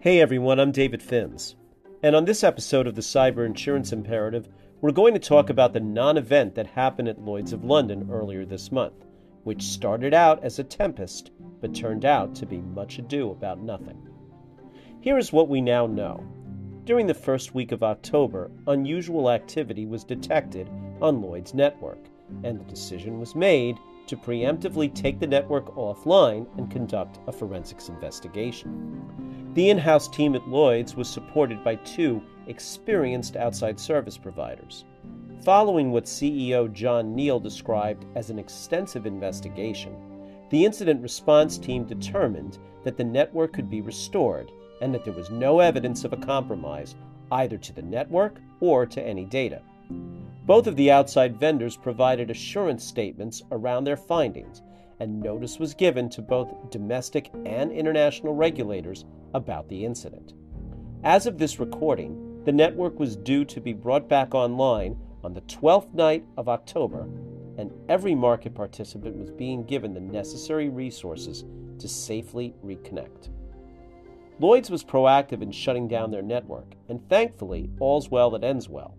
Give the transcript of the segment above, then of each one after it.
Hey everyone, I'm David Finz. And on this episode of the Cyber Insurance Imperative, we're going to talk about the non event that happened at Lloyd's of London earlier this month, which started out as a tempest but turned out to be much ado about nothing. Here is what we now know. During the first week of October, unusual activity was detected on Lloyd's network, and the decision was made to preemptively take the network offline and conduct a forensics investigation. The in house team at Lloyd's was supported by two experienced outside service providers. Following what CEO John Neal described as an extensive investigation, the incident response team determined that the network could be restored and that there was no evidence of a compromise either to the network or to any data. Both of the outside vendors provided assurance statements around their findings, and notice was given to both domestic and international regulators about the incident. As of this recording, the network was due to be brought back online on the 12th night of October, and every market participant was being given the necessary resources to safely reconnect. Lloyd's was proactive in shutting down their network, and thankfully, all's well that ends well.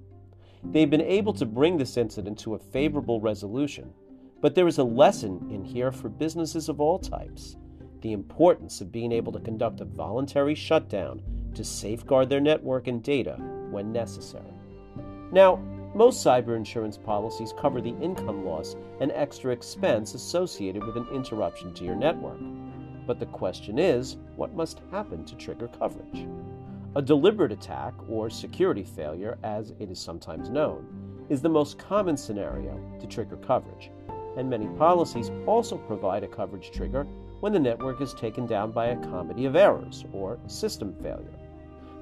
They've been able to bring this incident to a favorable resolution, but there is a lesson in here for businesses of all types the importance of being able to conduct a voluntary shutdown to safeguard their network and data when necessary. Now, most cyber insurance policies cover the income loss and extra expense associated with an interruption to your network. But the question is what must happen to trigger coverage? A deliberate attack, or security failure as it is sometimes known, is the most common scenario to trigger coverage, and many policies also provide a coverage trigger when the network is taken down by a comedy of errors or system failure.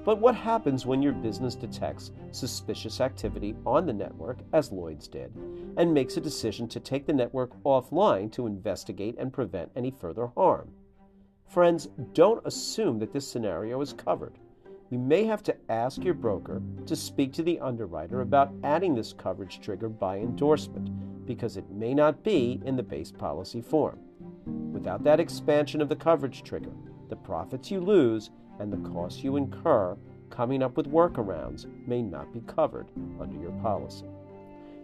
But what happens when your business detects suspicious activity on the network, as Lloyd's did, and makes a decision to take the network offline to investigate and prevent any further harm? Friends, don't assume that this scenario is covered you may have to ask your broker to speak to the underwriter about adding this coverage trigger by endorsement because it may not be in the base policy form. Without that expansion of the coverage trigger, the profits you lose and the costs you incur coming up with workarounds may not be covered under your policy.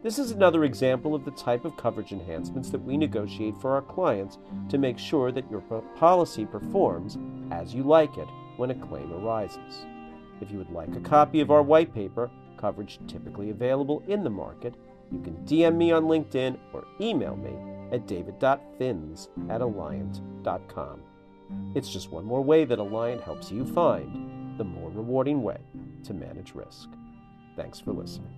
This is another example of the type of coverage enhancements that we negotiate for our clients to make sure that your policy performs as you like it when a claim arises. If you would like a copy of our white paper, coverage typically available in the market, you can DM me on LinkedIn or email me at david.finz at alliant.com. It's just one more way that Alliant helps you find the more rewarding way to manage risk. Thanks for listening.